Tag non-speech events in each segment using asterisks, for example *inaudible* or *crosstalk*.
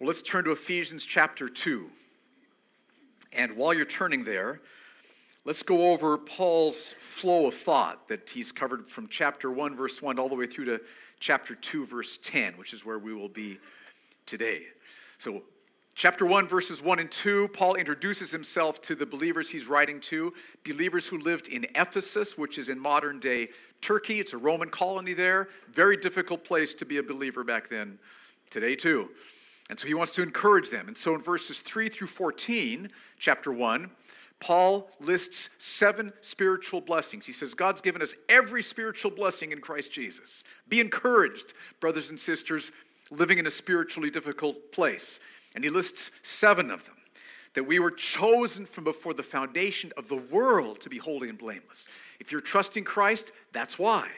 Well, let's turn to Ephesians chapter 2. And while you're turning there, let's go over Paul's flow of thought that he's covered from chapter 1, verse 1, all the way through to chapter 2, verse 10, which is where we will be today. So, chapter 1, verses 1 and 2, Paul introduces himself to the believers he's writing to, believers who lived in Ephesus, which is in modern day Turkey. It's a Roman colony there. Very difficult place to be a believer back then, today too. And so he wants to encourage them. And so in verses 3 through 14, chapter 1, Paul lists seven spiritual blessings. He says, God's given us every spiritual blessing in Christ Jesus. Be encouraged, brothers and sisters, living in a spiritually difficult place. And he lists seven of them that we were chosen from before the foundation of the world to be holy and blameless. If you're trusting Christ, that's why.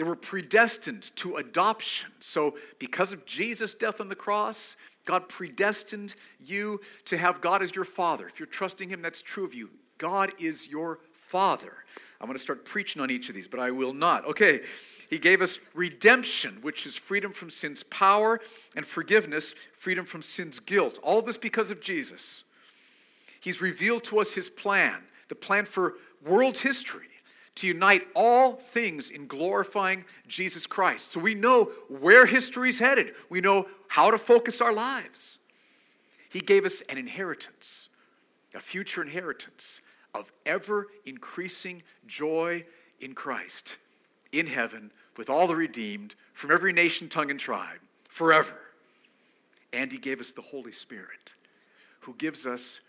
They were predestined to adoption. So, because of Jesus' death on the cross, God predestined you to have God as your father. If you're trusting Him, that's true of you. God is your father. I'm going to start preaching on each of these, but I will not. Okay, He gave us redemption, which is freedom from sin's power, and forgiveness, freedom from sin's guilt. All this because of Jesus. He's revealed to us His plan, the plan for world history to unite all things in glorifying Jesus Christ. So we know where history's headed, we know how to focus our lives. He gave us an inheritance, a future inheritance of ever increasing joy in Christ, in heaven, with all the redeemed from every nation, tongue, and tribe, forever. And He gave us the Holy Spirit, who gives us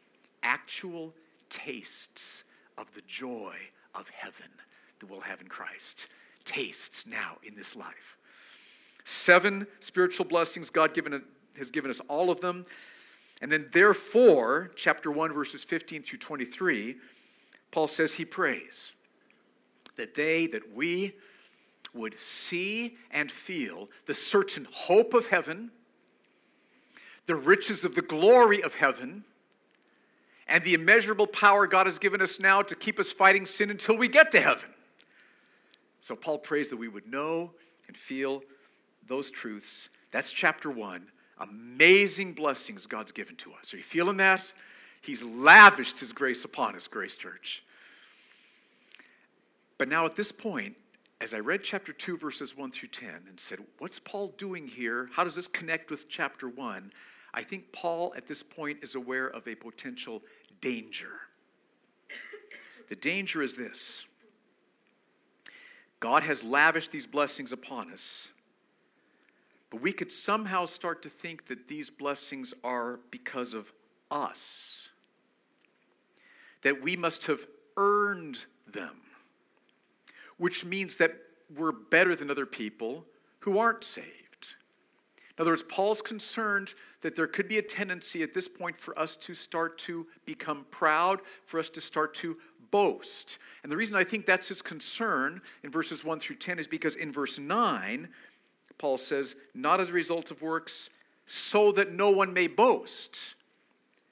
actual tastes of the joy of heaven that we'll have in Christ. Tastes now in this life. Seven spiritual blessings, God given, has given us all of them. And then, therefore, chapter 1, verses 15 through 23, Paul says he prays that they, that we would see and feel the certain hope of heaven, the riches of the glory of heaven, and the immeasurable power God has given us now to keep us fighting sin until we get to heaven. So Paul prays that we would know and feel those truths. That's chapter one. Amazing blessings God's given to us. Are you feeling that? He's lavished his grace upon us, Grace Church. But now at this point, as I read chapter 2, verses 1 through 10, and said, What's Paul doing here? How does this connect with chapter 1? I think Paul at this point is aware of a potential danger. The danger is this God has lavished these blessings upon us, but we could somehow start to think that these blessings are because of us, that we must have earned them, which means that we're better than other people who aren't saved. In other words, Paul's concerned that there could be a tendency at this point for us to start to become proud, for us to start to boast. And the reason I think that's his concern in verses 1 through 10 is because in verse 9, Paul says, not as a result of works, so that no one may boast.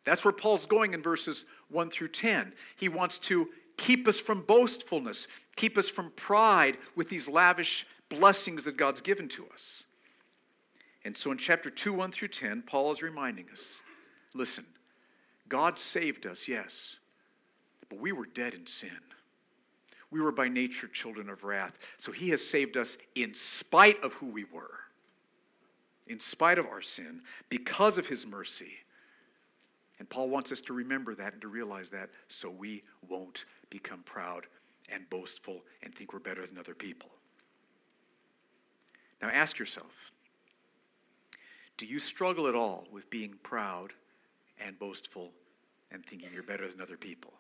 That's where Paul's going in verses 1 through 10. He wants to keep us from boastfulness, keep us from pride with these lavish blessings that God's given to us. And so in chapter 2, 1 through 10, Paul is reminding us listen, God saved us, yes, but we were dead in sin. We were by nature children of wrath. So he has saved us in spite of who we were, in spite of our sin, because of his mercy. And Paul wants us to remember that and to realize that so we won't become proud and boastful and think we're better than other people. Now ask yourself do you struggle at all with being proud and boastful and thinking you're better than other people?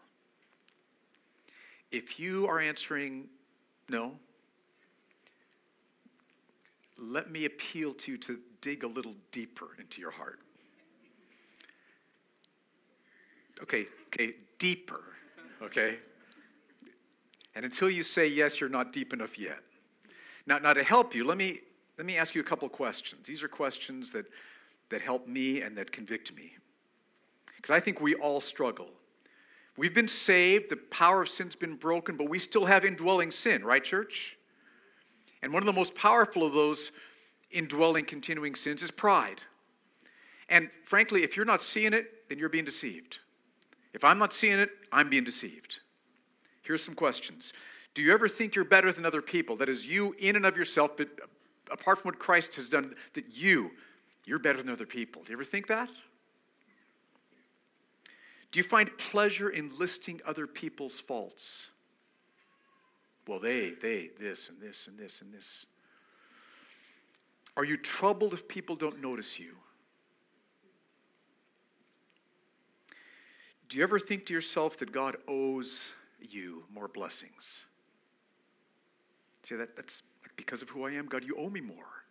If you are answering no, let me appeal to you to dig a little deeper into your heart. Okay, okay, deeper, okay? And until you say yes, you're not deep enough yet. Now, now to help you, let me let me ask you a couple questions. These are questions that, that help me and that convict me. Because I think we all struggle. We've been saved, the power of sin's been broken, but we still have indwelling sin, right, church? And one of the most powerful of those indwelling, continuing sins is pride. And frankly, if you're not seeing it, then you're being deceived. If I'm not seeing it, I'm being deceived. Here's some questions. Do you ever think you're better than other people? That is, you in and of yourself, apart from what Christ has done, that you, you're better than other people. Do you ever think that? Do you find pleasure in listing other people's faults? Well, they, they, this and this and this and this. Are you troubled if people don't notice you? Do you ever think to yourself that God owes you more blessings? See, that, that's because of who I am. God, you owe me more.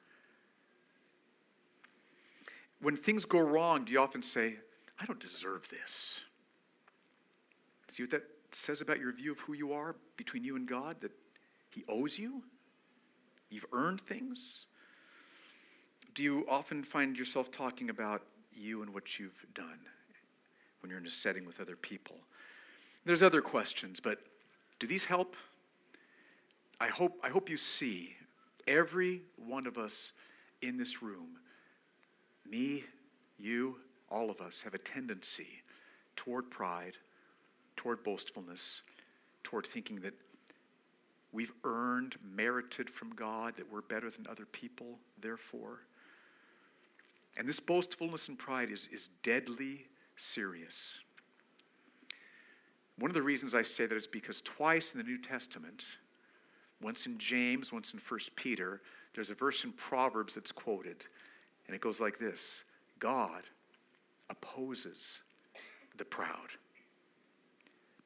When things go wrong, do you often say, I don't deserve this? See what that says about your view of who you are between you and God? That He owes you? You've earned things? Do you often find yourself talking about you and what you've done when you're in a setting with other people? There's other questions, but do these help? I hope, I hope you see every one of us in this room, me, you, all of us, have a tendency toward pride, toward boastfulness, toward thinking that we've earned, merited from God, that we're better than other people, therefore. And this boastfulness and pride is, is deadly serious. One of the reasons I say that is because twice in the New Testament, once in James, once in 1 Peter, there's a verse in Proverbs that's quoted, and it goes like this God opposes the proud,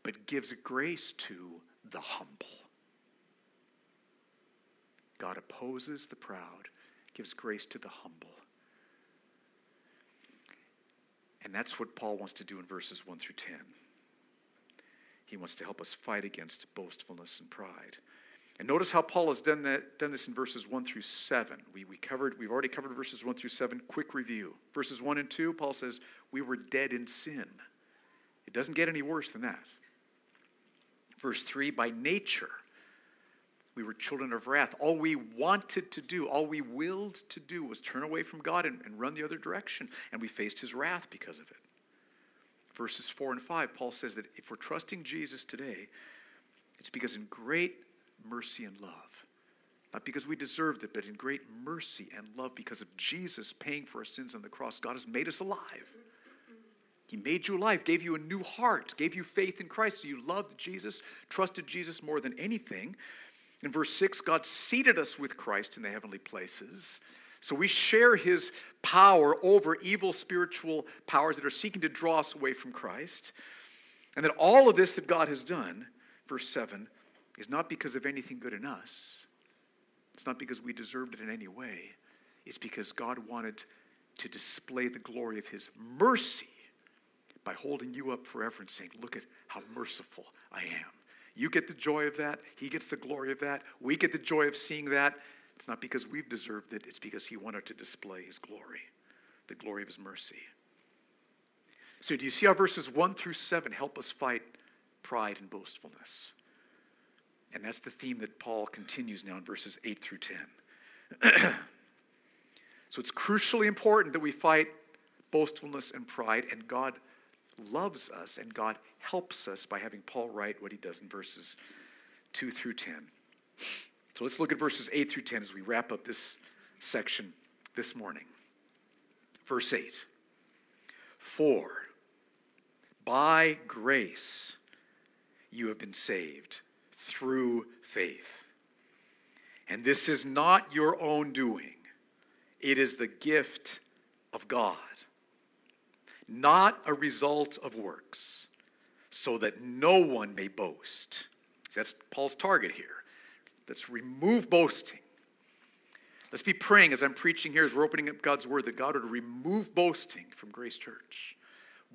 but gives grace to the humble. God opposes the proud, gives grace to the humble. And that's what Paul wants to do in verses 1 through 10. He wants to help us fight against boastfulness and pride. And notice how Paul has done, that, done this in verses 1 through 7. We, we covered, we've already covered verses 1 through 7. Quick review. Verses 1 and 2, Paul says, We were dead in sin. It doesn't get any worse than that. Verse 3, by nature, we were children of wrath. All we wanted to do, all we willed to do was turn away from God and, and run the other direction. And we faced his wrath because of it. Verses 4 and 5, Paul says that if we're trusting Jesus today, it's because in great mercy and love, not because we deserved it, but in great mercy and love because of Jesus paying for our sins on the cross, God has made us alive. He made you alive, gave you a new heart, gave you faith in Christ. So you loved Jesus, trusted Jesus more than anything. In verse 6, God seated us with Christ in the heavenly places. So we share his power over evil spiritual powers that are seeking to draw us away from Christ. And that all of this that God has done, verse 7, is not because of anything good in us. It's not because we deserved it in any way. It's because God wanted to display the glory of his mercy by holding you up forever and saying, Look at how merciful I am. You get the joy of that. He gets the glory of that. We get the joy of seeing that. It's not because we've deserved it, it's because He wanted to display His glory, the glory of His mercy. So, do you see how verses 1 through 7 help us fight pride and boastfulness? And that's the theme that Paul continues now in verses 8 through 10. *clears throat* so, it's crucially important that we fight boastfulness and pride, and God loves us and God helps us by having Paul write what he does in verses 2 through 10. So let's look at verses 8 through 10 as we wrap up this section this morning. Verse 8 For by grace you have been saved through faith. And this is not your own doing, it is the gift of God, not a result of works, so that no one may boast. That's Paul's target here. Let's remove boasting. Let's be praying as I'm preaching here, as we're opening up God's word, that God would remove boasting from Grace Church.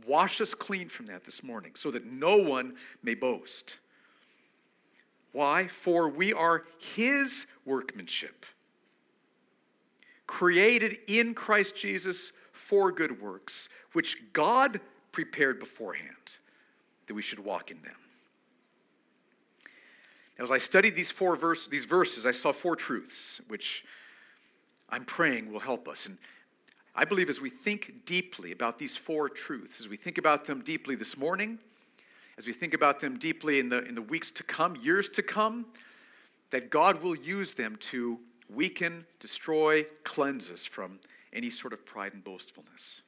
Wash us clean from that this morning so that no one may boast. Why? For we are His workmanship, created in Christ Jesus for good works, which God prepared beforehand that we should walk in them. As I studied these four verse, these verses, I saw four truths which I'm praying will help us. And I believe as we think deeply about these four truths, as we think about them deeply this morning, as we think about them deeply in the, in the weeks to come, years to come, that God will use them to weaken, destroy, cleanse us from any sort of pride and boastfulness.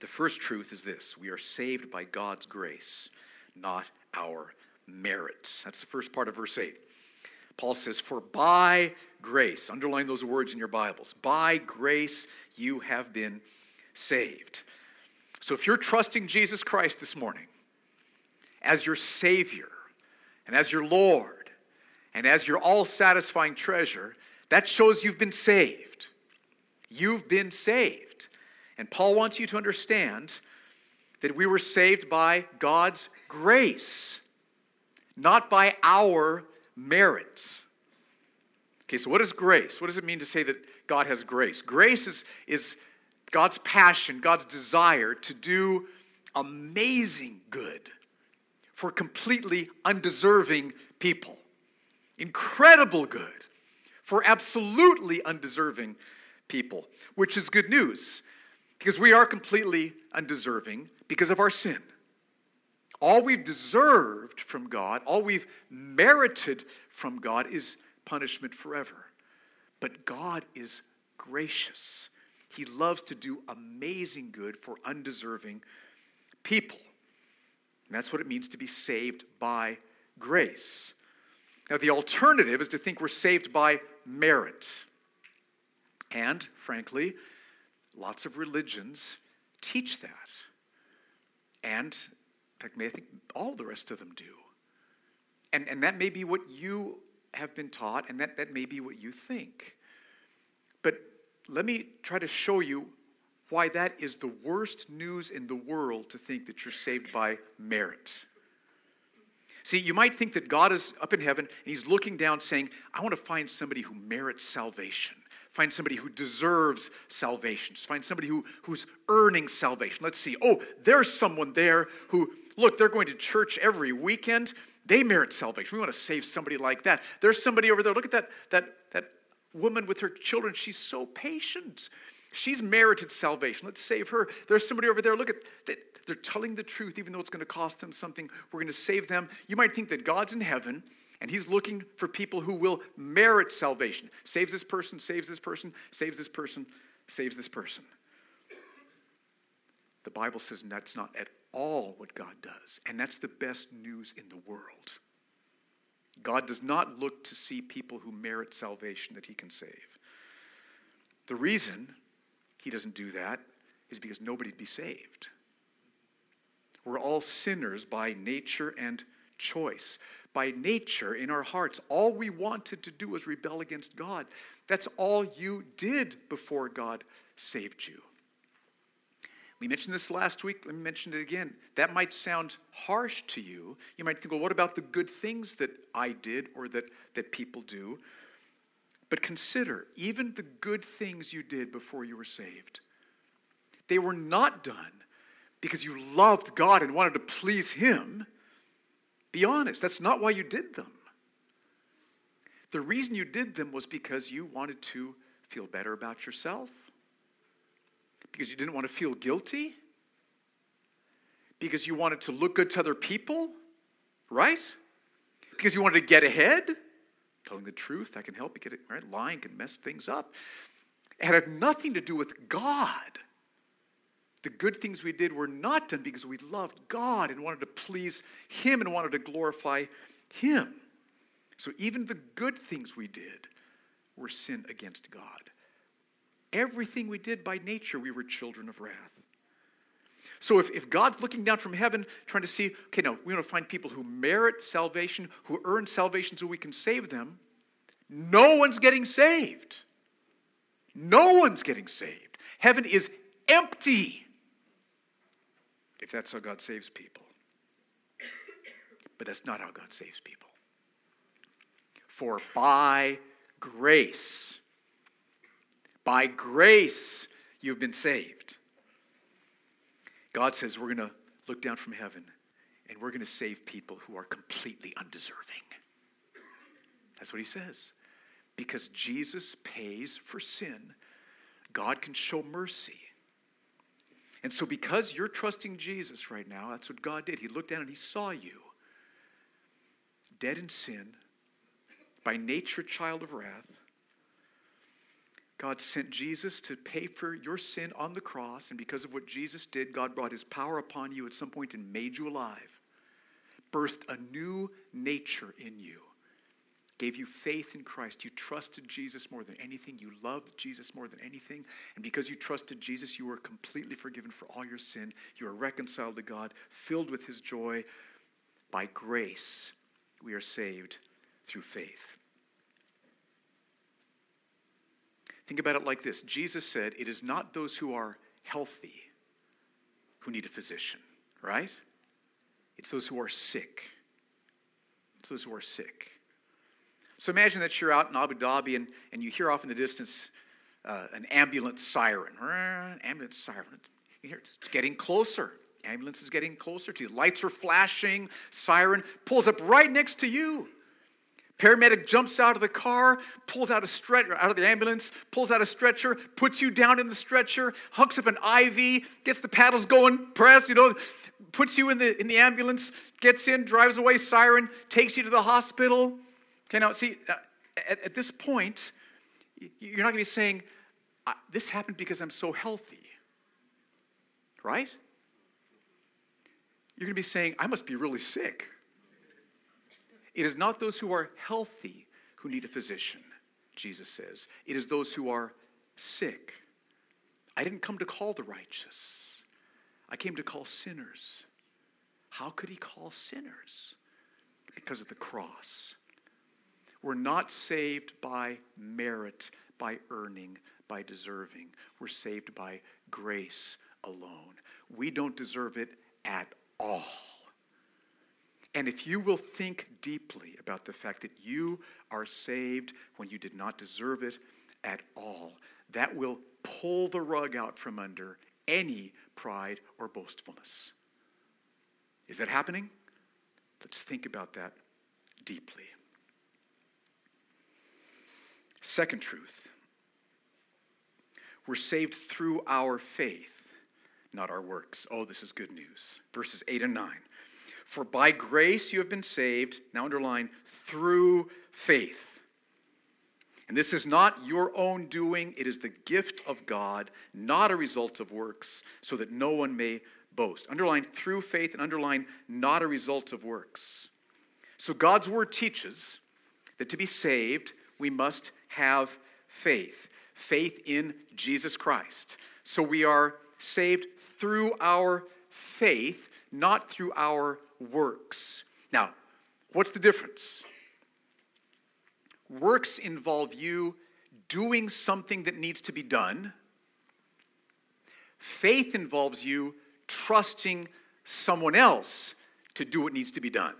The first truth is this we are saved by God's grace, not our merits. That's the first part of verse 8. Paul says, For by grace, underline those words in your Bibles, by grace you have been saved. So if you're trusting Jesus Christ this morning as your Savior and as your Lord and as your all satisfying treasure, that shows you've been saved. You've been saved. And Paul wants you to understand that we were saved by God's grace, not by our merits. Okay, so what is grace? What does it mean to say that God has grace? Grace is, is God's passion, God's desire to do amazing good for completely undeserving people. Incredible good for absolutely undeserving people, which is good news because we are completely undeserving because of our sin. All we've deserved from God, all we've merited from God is punishment forever. But God is gracious. He loves to do amazing good for undeserving people. And that's what it means to be saved by grace. Now, the alternative is to think we're saved by merit. And, frankly, lots of religions teach that. And in fact, I think all the rest of them do. And, and that may be what you have been taught, and that, that may be what you think. But let me try to show you why that is the worst news in the world to think that you're saved by merit. See, you might think that God is up in heaven and he's looking down saying, I want to find somebody who merits salvation. Find somebody who deserves salvation. Find somebody who, who's earning salvation. Let's see. Oh, there's someone there who look, they're going to church every weekend. They merit salvation. We want to save somebody like that. There's somebody over there. Look at that, that, that woman with her children. She's so patient. She's merited salvation. Let's save her. There's somebody over there. Look at that. They're telling the truth, even though it's going to cost them something. We're going to save them. You might think that God's in heaven and He's looking for people who will merit salvation. Saves this person, saves this person, saves this person, saves this person. The Bible says that's not at all what God does. And that's the best news in the world. God does not look to see people who merit salvation that he can save. The reason he doesn't do that is because nobody'd be saved. We're all sinners by nature and choice. By nature, in our hearts, all we wanted to do was rebel against God. That's all you did before God saved you. We mentioned this last week. Let me mention it again. That might sound harsh to you. You might think, well, what about the good things that I did or that, that people do? But consider even the good things you did before you were saved. They were not done because you loved God and wanted to please Him. Be honest, that's not why you did them. The reason you did them was because you wanted to feel better about yourself because you didn't want to feel guilty? Because you wanted to look good to other people? Right? Because you wanted to get ahead? Telling the truth, I can help you get it right. Lying can mess things up. It had nothing to do with God. The good things we did were not done because we loved God and wanted to please Him and wanted to glorify Him. So even the good things we did were sin against God. Everything we did by nature, we were children of wrath. So if, if God's looking down from heaven trying to see, okay, no, we want to find people who merit salvation, who earn salvation so we can save them, no one's getting saved. No one's getting saved. Heaven is empty if that's how God saves people. But that's not how God saves people. For by grace, by grace, you've been saved. God says we're going to look down from heaven and we're going to save people who are completely undeserving. That's what he says. Because Jesus pays for sin. God can show mercy. And so, because you're trusting Jesus right now, that's what God did. He looked down and He saw you, dead in sin, by nature, child of wrath. God sent Jesus to pay for your sin on the cross, and because of what Jesus did, God brought His power upon you at some point and made you alive, birthed a new nature in you gave you faith in Christ. You trusted Jesus more than anything. You loved Jesus more than anything. And because you trusted Jesus, you were completely forgiven for all your sin. You are reconciled to God, filled with his joy. By grace, we are saved through faith. Think about it like this Jesus said, It is not those who are healthy who need a physician, right? It's those who are sick. It's those who are sick. So imagine that you're out in Abu Dhabi and, and you hear off in the distance uh, an ambulance siren. Ambulance siren. You hear it's getting closer. Ambulance is getting closer to you. Lights are flashing. Siren pulls up right next to you. Paramedic jumps out of the car, pulls out a stretcher out of the ambulance, pulls out a stretcher, puts you down in the stretcher, hooks up an IV, gets the paddles going, press, you know, puts you in the in the ambulance, gets in, drives away, siren, takes you to the hospital. Okay, now see, uh, at, at this point, you're not going to be saying, This happened because I'm so healthy, right? You're going to be saying, I must be really sick. It is not those who are healthy who need a physician, Jesus says. It is those who are sick. I didn't come to call the righteous, I came to call sinners. How could he call sinners? Because of the cross. We're not saved by merit, by earning, by deserving. We're saved by grace alone. We don't deserve it at all. And if you will think deeply about the fact that you are saved when you did not deserve it at all, that will pull the rug out from under any pride or boastfulness. Is that happening? Let's think about that deeply. Second truth we're saved through our faith, not our works. Oh, this is good news. Verses 8 and 9. For by grace you have been saved, now underline, through faith. And this is not your own doing, it is the gift of God, not a result of works, so that no one may boast. Underline through faith and underline not a result of works. So God's word teaches that to be saved, we must have faith faith in Jesus Christ. So we are saved through our faith, not through our works. Now, what's the difference? Works involve you doing something that needs to be done. Faith involves you trusting someone else to do what needs to be done.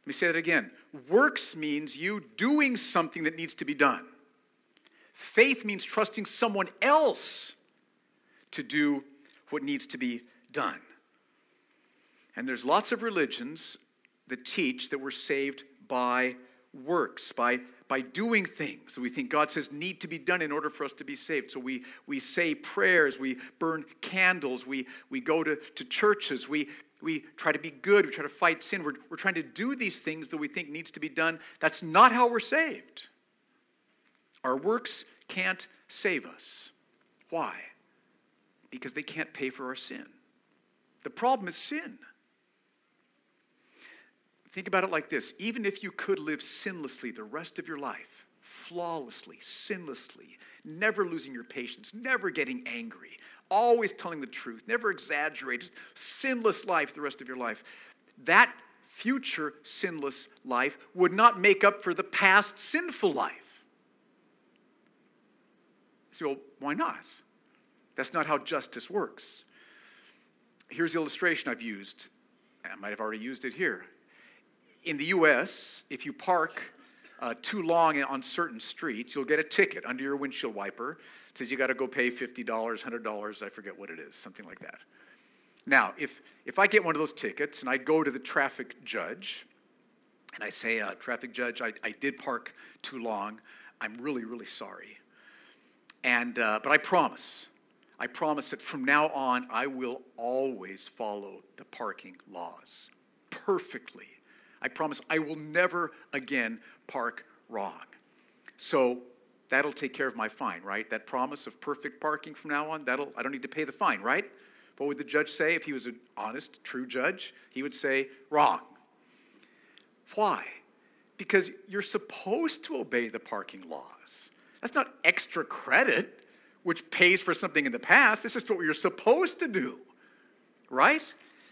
Let me say that again. Works means you doing something that needs to be done. Faith means trusting someone else to do what needs to be done. And there's lots of religions that teach that we're saved by works, by, by doing things that we think God says need to be done in order for us to be saved. So we, we say prayers, we burn candles, we, we go to, to churches, we, we try to be good, we try to fight sin. We're, we're trying to do these things that we think needs to be done. That's not how we're saved. Our works can't save us. Why? Because they can't pay for our sin. The problem is sin. Think about it like this even if you could live sinlessly the rest of your life, flawlessly, sinlessly, never losing your patience, never getting angry, always telling the truth, never exaggerate, just sinless life the rest of your life. That future sinless life would not make up for the past sinful life. So, well, why not? That's not how justice works. Here's the illustration I've used. I might have already used it here. In the US, if you park uh, too long on certain streets, you'll get a ticket under your windshield wiper. It says you got to go pay $50, $100, I forget what it is, something like that. Now, if, if I get one of those tickets and I go to the traffic judge and I say, uh, Traffic judge, I, I did park too long, I'm really, really sorry. And, uh, but I promise, I promise that from now on, I will always follow the parking laws perfectly. I promise I will never again park wrong. So that'll take care of my fine, right? That promise of perfect parking from now on, that'll I don't need to pay the fine, right? What would the judge say if he was an honest, true judge? He would say, wrong. Why? Because you're supposed to obey the parking laws. That's not extra credit, which pays for something in the past. This is what you're supposed to do, right?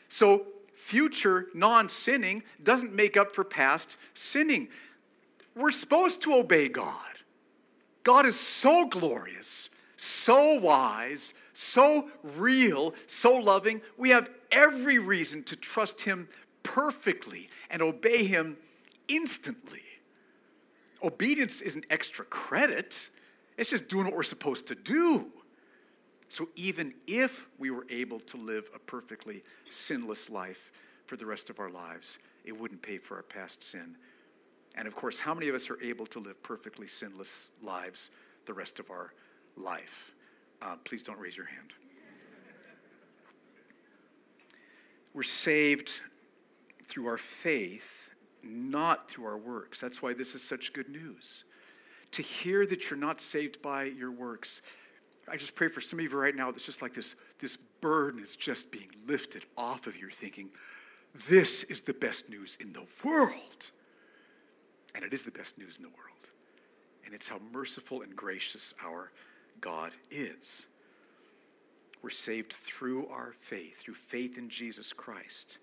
So, future non sinning doesn't make up for past sinning. We're supposed to obey God. God is so glorious, so wise, so real, so loving. We have every reason to trust Him perfectly and obey Him instantly. Obedience isn't extra credit, it's just doing what we're supposed to do. So even if we were able to live a perfectly sinless life for the rest of our lives, it wouldn't pay for our past sin. And of course, how many of us are able to live perfectly sinless lives the rest of our life? Uh, please don't raise your hand. We're saved through our faith, not through our works. That's why this is such good news. To hear that you're not saved by your works, I just pray for some of you right now that's just like this, this burden is just being lifted off of you, thinking, this is the best news in the world. And it is the best news in the world. And it's how merciful and gracious our God is. We're saved through our faith, through faith in Jesus Christ.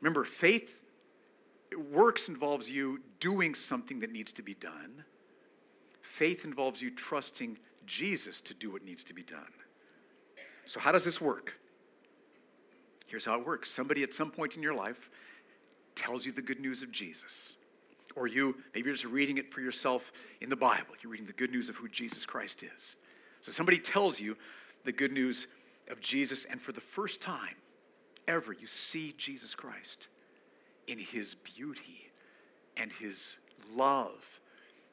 Remember, faith works involves you doing something that needs to be done. Faith involves you trusting Jesus to do what needs to be done. So, how does this work? Here's how it works somebody at some point in your life tells you the good news of Jesus. Or you, maybe you're just reading it for yourself in the Bible. You're reading the good news of who Jesus Christ is. So somebody tells you the good news of Jesus, and for the first time ever, you see Jesus Christ in his beauty and his love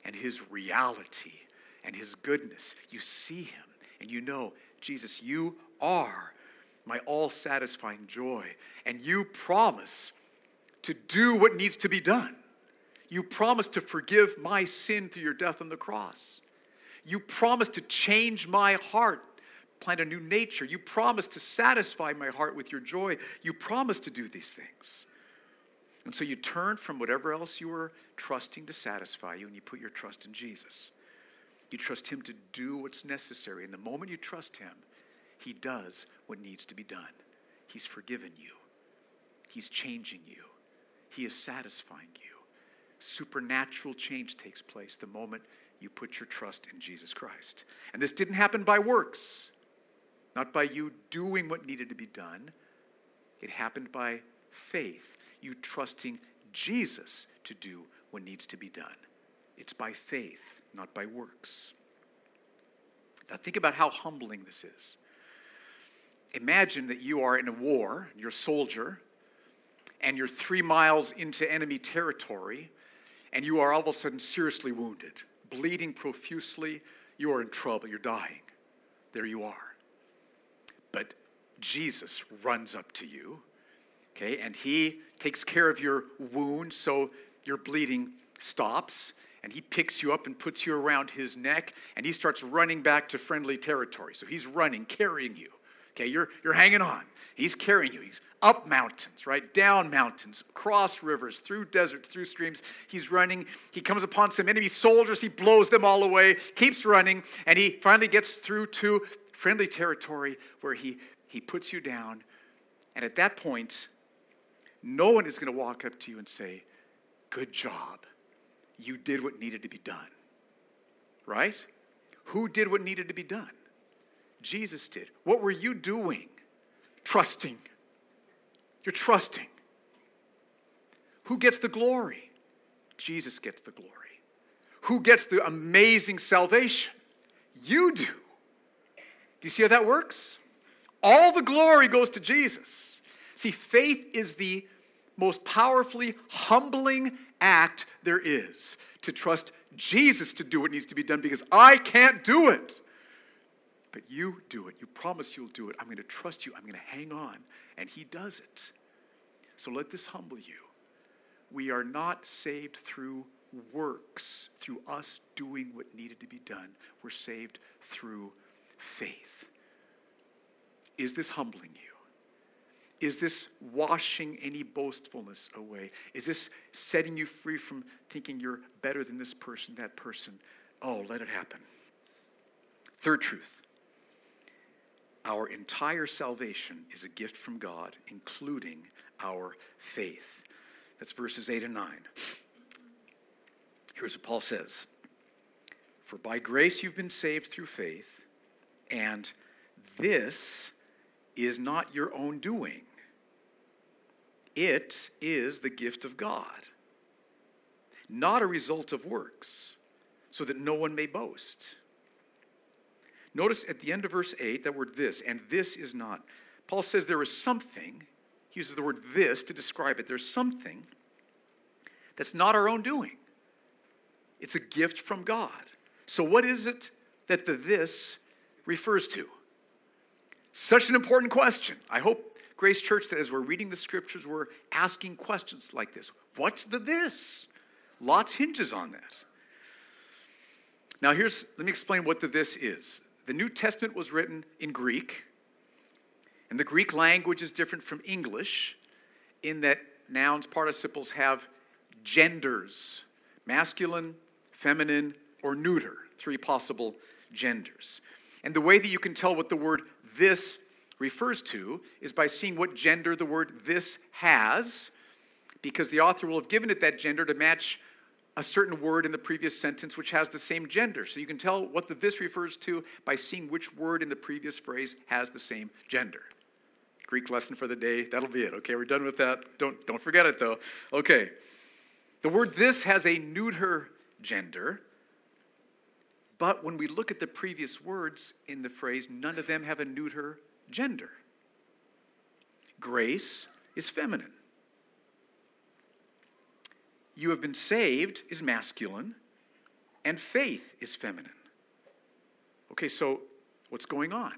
and his reality and his goodness. You see him and you know, Jesus, you are my all satisfying joy. And you promise to do what needs to be done. You promise to forgive my sin through your death on the cross. You promise to change my heart, plant a new nature. You promise to satisfy my heart with your joy. You promise to do these things. And so you turn from whatever else you were trusting to satisfy you and you put your trust in Jesus. You trust Him to do what's necessary. And the moment you trust Him, He does what needs to be done. He's forgiven you, He's changing you, He is satisfying you supernatural change takes place the moment you put your trust in Jesus Christ. And this didn't happen by works, not by you doing what needed to be done. It happened by faith, you trusting Jesus to do what needs to be done. It's by faith, not by works. Now, think about how humbling this is. Imagine that you are in a war, you're a soldier, and you're three miles into enemy territory and you are all of a sudden seriously wounded, bleeding profusely, you are in trouble, you're dying. There you are. But Jesus runs up to you, okay, and he takes care of your wound so your bleeding stops, and he picks you up and puts you around his neck, and he starts running back to friendly territory. So he's running, carrying you. Okay, you're, you're hanging on. He's carrying you. He's up mountains, right? Down mountains, across rivers, through deserts, through streams. He's running. He comes upon some enemy soldiers. He blows them all away, keeps running, and he finally gets through to friendly territory where he, he puts you down. And at that point, no one is going to walk up to you and say, Good job. You did what needed to be done. Right? Who did what needed to be done? Jesus did. What were you doing? Trusting you're trusting. Who gets the glory? Jesus gets the glory. Who gets the amazing salvation? You do. Do you see how that works? All the glory goes to Jesus. See, faith is the most powerfully humbling act there is to trust Jesus to do what needs to be done because I can't do it. But you do it. You promise you'll do it. I'm going to trust you. I'm going to hang on. And He does it. So let this humble you. We are not saved through works, through us doing what needed to be done. We're saved through faith. Is this humbling you? Is this washing any boastfulness away? Is this setting you free from thinking you're better than this person, that person? Oh, let it happen. Third truth our entire salvation is a gift from God, including our faith. That's verses 8 and 9. Here's what Paul says For by grace you've been saved through faith, and this is not your own doing. It is the gift of God, not a result of works, so that no one may boast. Notice at the end of verse 8 that word this, and this is not. Paul says there is something, he uses the word this to describe it. There's something that's not our own doing, it's a gift from God. So, what is it that the this refers to? Such an important question. I hope, Grace Church, that as we're reading the scriptures, we're asking questions like this What's the this? Lots hinges on that. Now, here's, let me explain what the this is. The New Testament was written in Greek, and the Greek language is different from English in that nouns, participles have genders masculine, feminine, or neuter, three possible genders. And the way that you can tell what the word this refers to is by seeing what gender the word this has, because the author will have given it that gender to match a certain word in the previous sentence which has the same gender. So you can tell what the this refers to by seeing which word in the previous phrase has the same gender. Greek lesson for the day. That'll be it. Okay, we're done with that. Don't, don't forget it though. Okay. The word this has a neuter gender, but when we look at the previous words in the phrase, none of them have a neuter gender. Grace is feminine. You have been saved is masculine, and faith is feminine. Okay, so what's going on?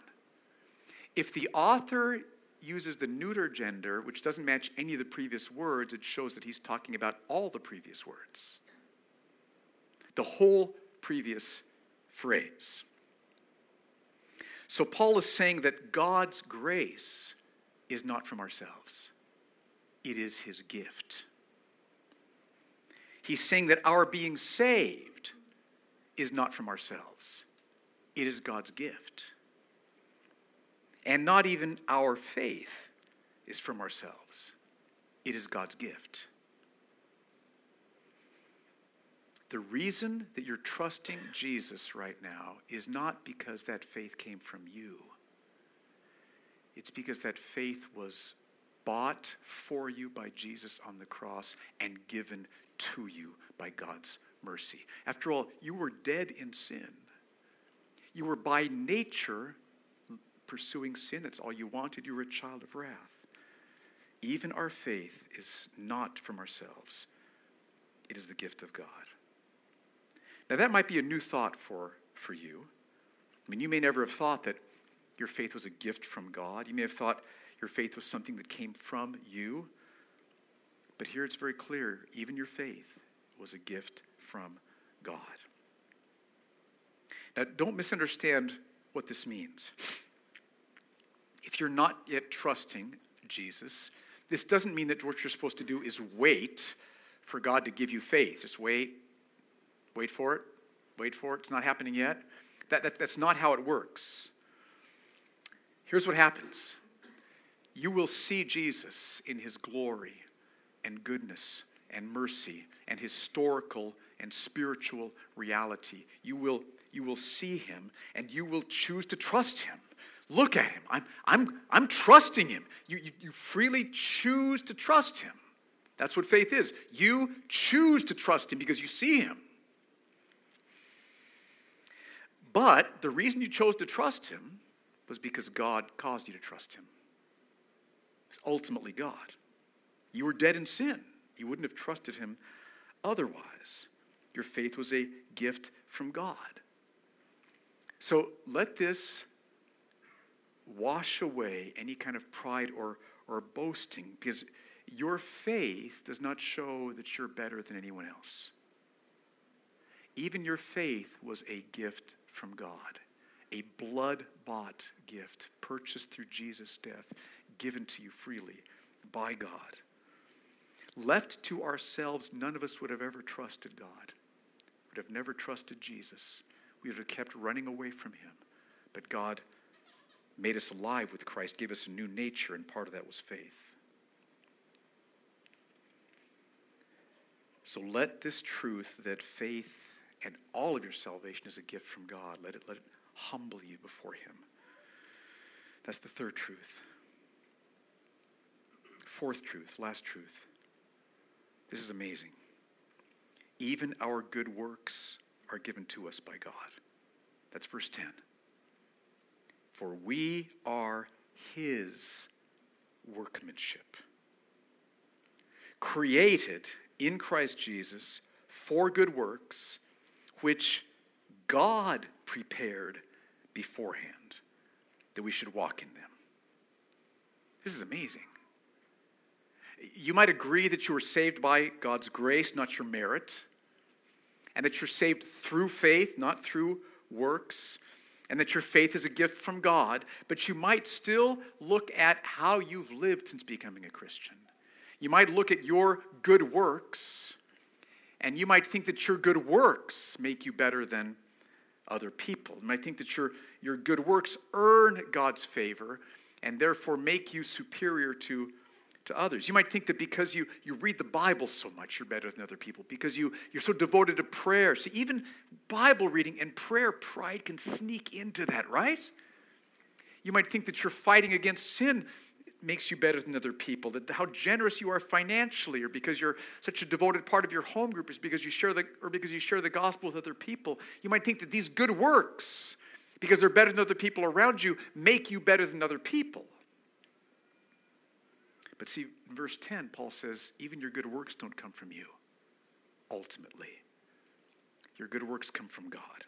If the author uses the neuter gender, which doesn't match any of the previous words, it shows that he's talking about all the previous words. The whole previous phrase. So Paul is saying that God's grace is not from ourselves, it is his gift. He's saying that our being saved is not from ourselves, it is God's gift. And not even our faith is from ourselves, it is God's gift. The reason that you're trusting Jesus right now is not because that faith came from you. It's because that faith was bought for you by Jesus on the cross and given to you by God's mercy. After all, you were dead in sin. You were by nature pursuing sin. That's all you wanted. You were a child of wrath. Even our faith is not from ourselves, it is the gift of God. Now, that might be a new thought for, for you. I mean, you may never have thought that your faith was a gift from God. You may have thought your faith was something that came from you. But here it's very clear even your faith was a gift from God. Now, don't misunderstand what this means. If you're not yet trusting Jesus, this doesn't mean that what you're supposed to do is wait for God to give you faith. Just wait, Wait for it. Wait for it. It's not happening yet. That, that, that's not how it works. Here's what happens you will see Jesus in his glory and goodness and mercy and historical and spiritual reality. You will, you will see him and you will choose to trust him. Look at him. I'm, I'm, I'm trusting him. You, you, you freely choose to trust him. That's what faith is. You choose to trust him because you see him. But the reason you chose to trust him was because God caused you to trust him. It's ultimately God. You were dead in sin. You wouldn't have trusted him otherwise. Your faith was a gift from God. So let this wash away any kind of pride or, or boasting because your faith does not show that you're better than anyone else. Even your faith was a gift from God, a blood bought gift purchased through Jesus' death, given to you freely by God. Left to ourselves, none of us would have ever trusted God, would have never trusted Jesus. We would have kept running away from Him. But God made us alive with Christ, gave us a new nature, and part of that was faith. So let this truth that faith and all of your salvation is a gift from God, let it, let it humble you before Him. That's the third truth. Fourth truth, last truth. This is amazing. Even our good works are given to us by God. That's verse 10. For we are His workmanship, created in Christ Jesus for good works, which God prepared beforehand that we should walk in them. This is amazing. You might agree that you were saved by God's grace, not your merit, and that you're saved through faith, not through works, and that your faith is a gift from God, but you might still look at how you've lived since becoming a Christian. You might look at your good works, and you might think that your good works make you better than other people. You might think that your, your good works earn God's favor and therefore make you superior to to others. You might think that because you, you read the Bible so much, you're better than other people, because you, you're so devoted to prayer. See, even Bible reading and prayer, pride can sneak into that, right? You might think that you're fighting against sin makes you better than other people, that how generous you are financially, or because you're such a devoted part of your home group, is because you share the, or because you share the gospel with other people. You might think that these good works, because they're better than other people around you, make you better than other people. But see, in verse 10, Paul says, even your good works don't come from you, ultimately. Your good works come from God.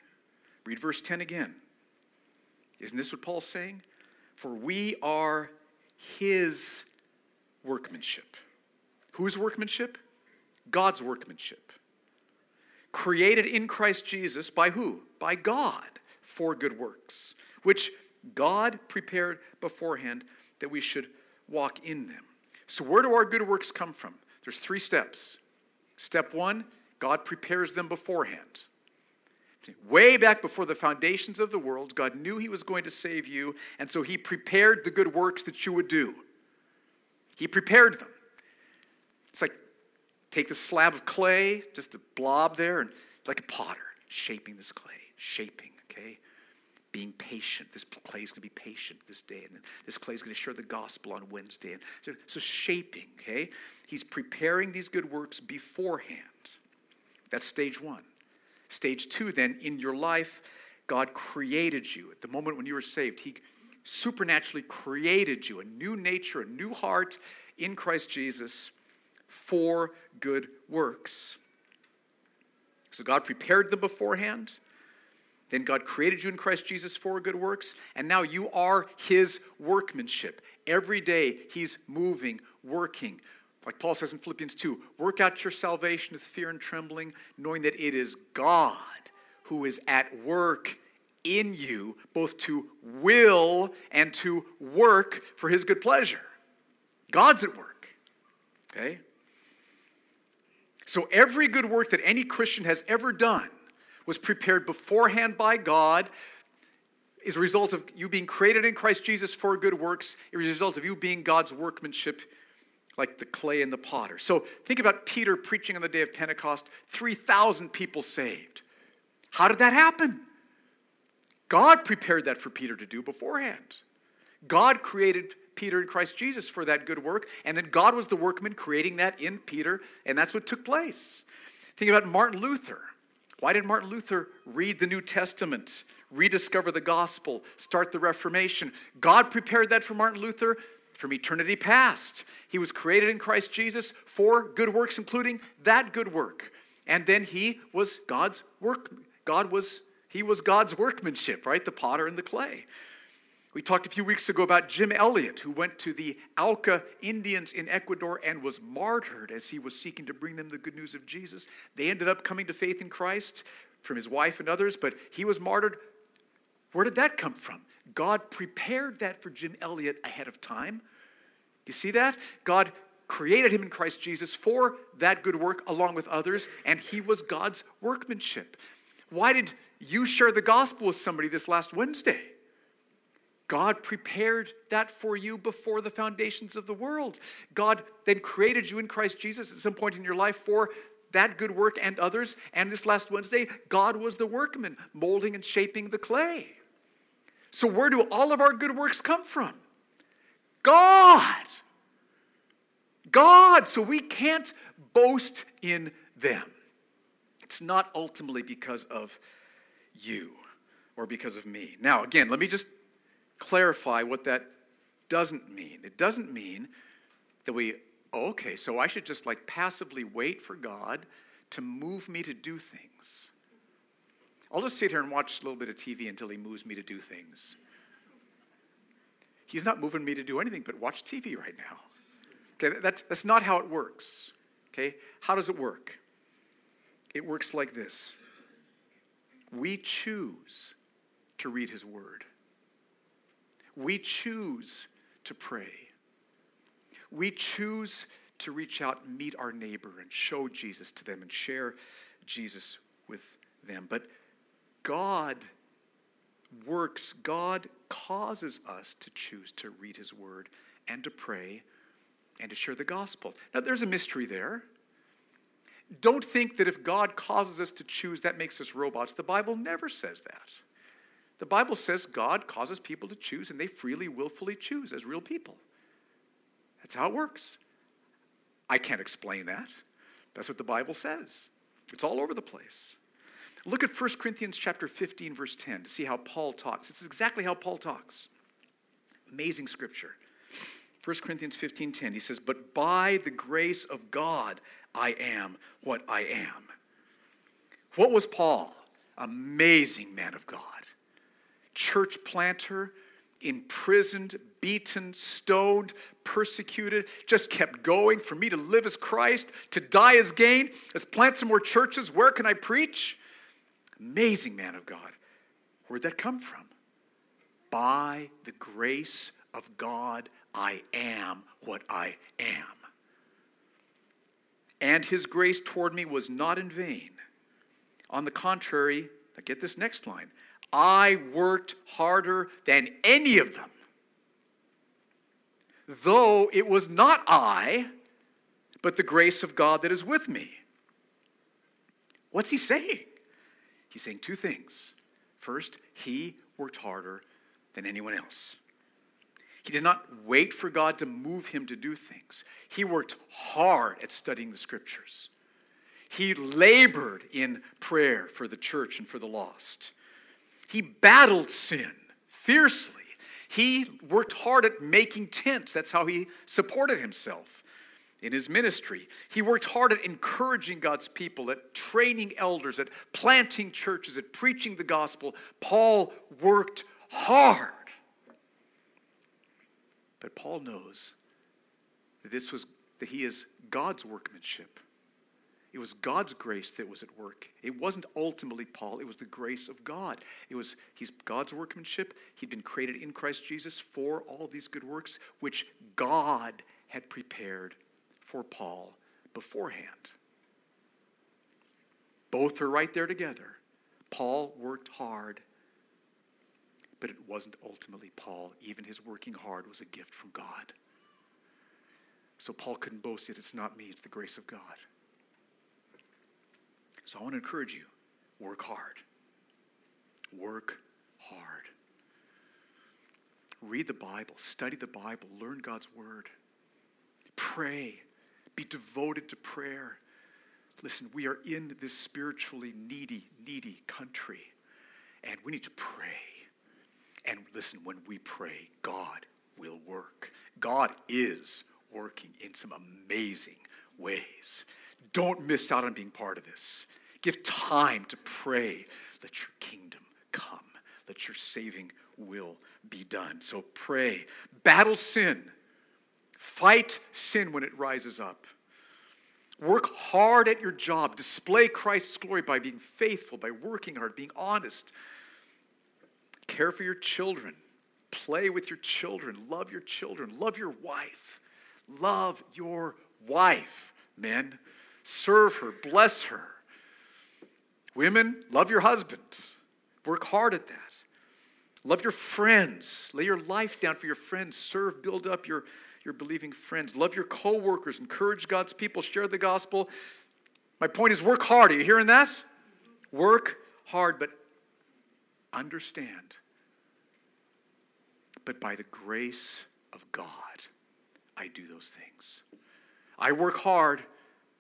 Read verse 10 again. Isn't this what Paul's saying? For we are his workmanship. Whose workmanship? God's workmanship. Created in Christ Jesus by who? By God for good works, which God prepared beforehand that we should walk in them. So, where do our good works come from? There's three steps. Step one, God prepares them beforehand. Way back before the foundations of the world, God knew He was going to save you, and so He prepared the good works that you would do. He prepared them. It's like take the slab of clay, just a blob there, and like a potter, shaping this clay, shaping, okay? being patient. This clay is going to be patient this day, and this clay is going to share the gospel on Wednesday. And so, so shaping, okay? He's preparing these good works beforehand. That's stage one. Stage two, then, in your life, God created you. At the moment when you were saved, He supernaturally created you a new nature, a new heart in Christ Jesus for good works. So God prepared them beforehand. Then God created you in Christ Jesus for good works, and now you are His workmanship. Every day He's moving, working. Like Paul says in Philippians 2 work out your salvation with fear and trembling, knowing that it is God who is at work in you, both to will and to work for His good pleasure. God's at work. Okay? So every good work that any Christian has ever done was prepared beforehand by God is a result of you being created in Christ Jesus for good works. It is a result of you being God's workmanship, like the clay and the potter. So think about Peter preaching on the day of Pentecost 3,000 people saved. How did that happen? God prepared that for Peter to do beforehand. God created Peter in Christ Jesus for that good work, and then God was the workman creating that in Peter, and that's what took place. Think about Martin Luther. Why did Martin Luther read the New Testament, rediscover the gospel, start the Reformation? God prepared that for Martin Luther from eternity past. He was created in Christ Jesus for good works, including that good work. And then he was God's work. God was, he was God's workmanship, right? The potter and the clay. We talked a few weeks ago about Jim Elliot, who went to the Auca Indians in Ecuador and was martyred as he was seeking to bring them the good news of Jesus. They ended up coming to faith in Christ from his wife and others, but he was martyred. Where did that come from? God prepared that for Jim Elliot ahead of time. You see that? God created him in Christ Jesus for that good work along with others, and he was God's workmanship. Why did you share the gospel with somebody this last Wednesday? God prepared that for you before the foundations of the world. God then created you in Christ Jesus at some point in your life for that good work and others. And this last Wednesday, God was the workman, molding and shaping the clay. So, where do all of our good works come from? God. God. So, we can't boast in them. It's not ultimately because of you or because of me. Now, again, let me just clarify what that doesn't mean. It doesn't mean that we, oh, okay, so I should just like passively wait for God to move me to do things. I'll just sit here and watch a little bit of TV until He moves me to do things. He's not moving me to do anything but watch TV right now. Okay, that's, that's not how it works. Okay, how does it work? It works like this we choose to read His Word. We choose to pray. We choose to reach out meet our neighbor and show Jesus to them and share Jesus with them. But God works, God causes us to choose to read His Word and to pray and to share the gospel. Now, there's a mystery there. Don't think that if God causes us to choose, that makes us robots. The Bible never says that. The Bible says God causes people to choose, and they freely, willfully choose as real people. That's how it works. I can't explain that. That's what the Bible says. It's all over the place. Look at 1 Corinthians chapter 15 verse 10 to see how Paul talks. This is exactly how Paul talks. Amazing scripture. 1 Corinthians 15:10 he says, "But by the grace of God I am what I am." What was Paul? Amazing man of God church planter, imprisoned, beaten, stoned, persecuted, just kept going. For me to live as Christ, to die as gain, let's plant some more churches. Where can I preach? Amazing man of God. Where'd that come from? By the grace of God, I am what I am. And his grace toward me was not in vain. On the contrary, now get this next line I worked harder than any of them. Though it was not I, but the grace of God that is with me. What's he saying? He's saying two things. First, he worked harder than anyone else. He did not wait for God to move him to do things. He worked hard at studying the scriptures. He labored in prayer for the church and for the lost. He battled sin fiercely. He worked hard at making tents. That's how he supported himself in his ministry. He worked hard at encouraging God's people, at training elders, at planting churches, at preaching the gospel. Paul worked hard. But Paul knows that this was that he is God's workmanship. It was God's grace that was at work. It wasn't ultimately Paul, it was the grace of God. It was he's God's workmanship. He'd been created in Christ Jesus for all these good works which God had prepared for Paul beforehand. Both are right there together. Paul worked hard, but it wasn't ultimately Paul. Even his working hard was a gift from God. So Paul couldn't boast it. It's not me, it's the grace of God. So I want to encourage you work hard. Work hard. Read the Bible, study the Bible, learn God's word. Pray, be devoted to prayer. Listen, we are in this spiritually needy, needy country, and we need to pray. And listen, when we pray, God will work. God is working in some amazing ways don't miss out on being part of this. Give time to pray. Let your kingdom come. Let your saving will be done. So pray. Battle sin. Fight sin when it rises up. Work hard at your job. Display Christ's glory by being faithful, by working hard, being honest. Care for your children. Play with your children. Love your children. Love your wife. Love your wife, men. Serve her. Bless her. Women, love your husband. Work hard at that. Love your friends. Lay your life down for your friends. Serve, build up your, your believing friends. Love your coworkers. Encourage God's people. Share the gospel. My point is work hard. Are you hearing that? Work hard, but understand. But by the grace of God, I do those things. I work hard,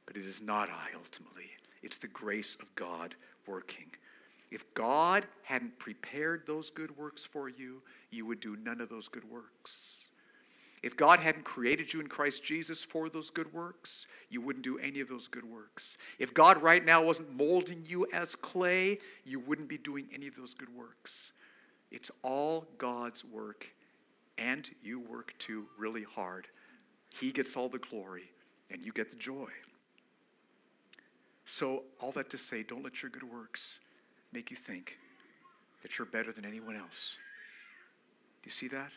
but it is not I ultimately. It's the grace of God working. If God hadn't prepared those good works for you, you would do none of those good works. If God hadn't created you in Christ Jesus for those good works, you wouldn't do any of those good works. If God right now wasn't molding you as clay, you wouldn't be doing any of those good works. It's all God's work, and you work too really hard. He gets all the glory, and you get the joy. So, all that to say, don't let your good works make you think that you're better than anyone else. Do you see that?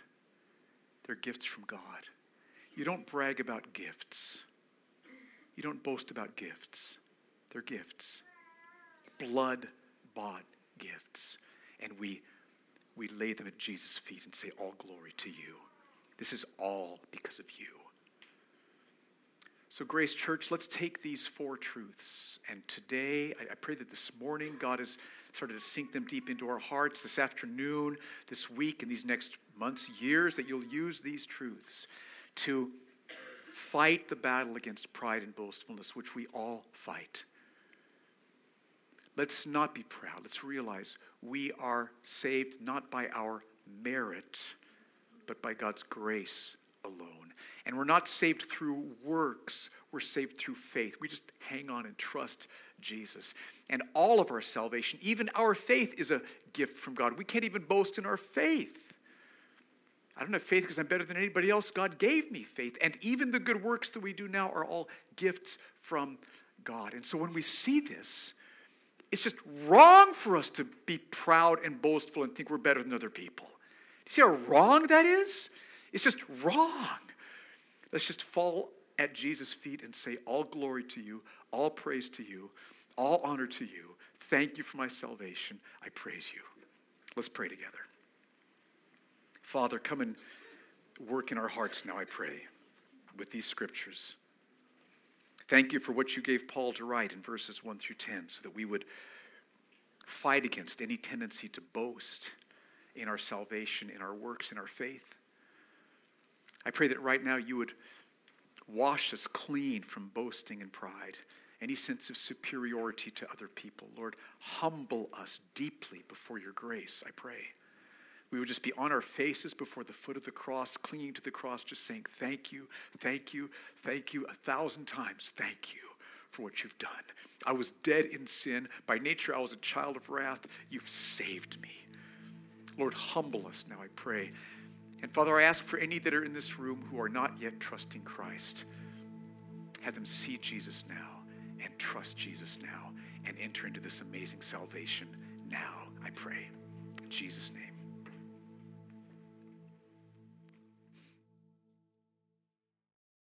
They're gifts from God. You don't brag about gifts, you don't boast about gifts. They're gifts, blood bought gifts. And we, we lay them at Jesus' feet and say, All glory to you. This is all because of you. So, Grace Church, let's take these four truths. And today, I, I pray that this morning God has started to sink them deep into our hearts this afternoon, this week, and these next months, years, that you'll use these truths to fight the battle against pride and boastfulness, which we all fight. Let's not be proud. Let's realize we are saved not by our merit, but by God's grace alone. And we're not saved through works, we're saved through faith. We just hang on and trust Jesus. And all of our salvation, even our faith, is a gift from God. We can't even boast in our faith. I don't have faith because I'm better than anybody else. God gave me faith. And even the good works that we do now are all gifts from God. And so when we see this, it's just wrong for us to be proud and boastful and think we're better than other people. You see how wrong that is? It's just wrong. Let's just fall at Jesus' feet and say, All glory to you, all praise to you, all honor to you. Thank you for my salvation. I praise you. Let's pray together. Father, come and work in our hearts now, I pray, with these scriptures. Thank you for what you gave Paul to write in verses 1 through 10 so that we would fight against any tendency to boast in our salvation, in our works, in our faith. I pray that right now you would wash us clean from boasting and pride, any sense of superiority to other people. Lord, humble us deeply before your grace, I pray. We would just be on our faces before the foot of the cross, clinging to the cross, just saying, Thank you, thank you, thank you, a thousand times, thank you for what you've done. I was dead in sin. By nature, I was a child of wrath. You've saved me. Lord, humble us now, I pray. And Father, I ask for any that are in this room who are not yet trusting Christ, have them see Jesus now and trust Jesus now and enter into this amazing salvation now, I pray. In Jesus' name.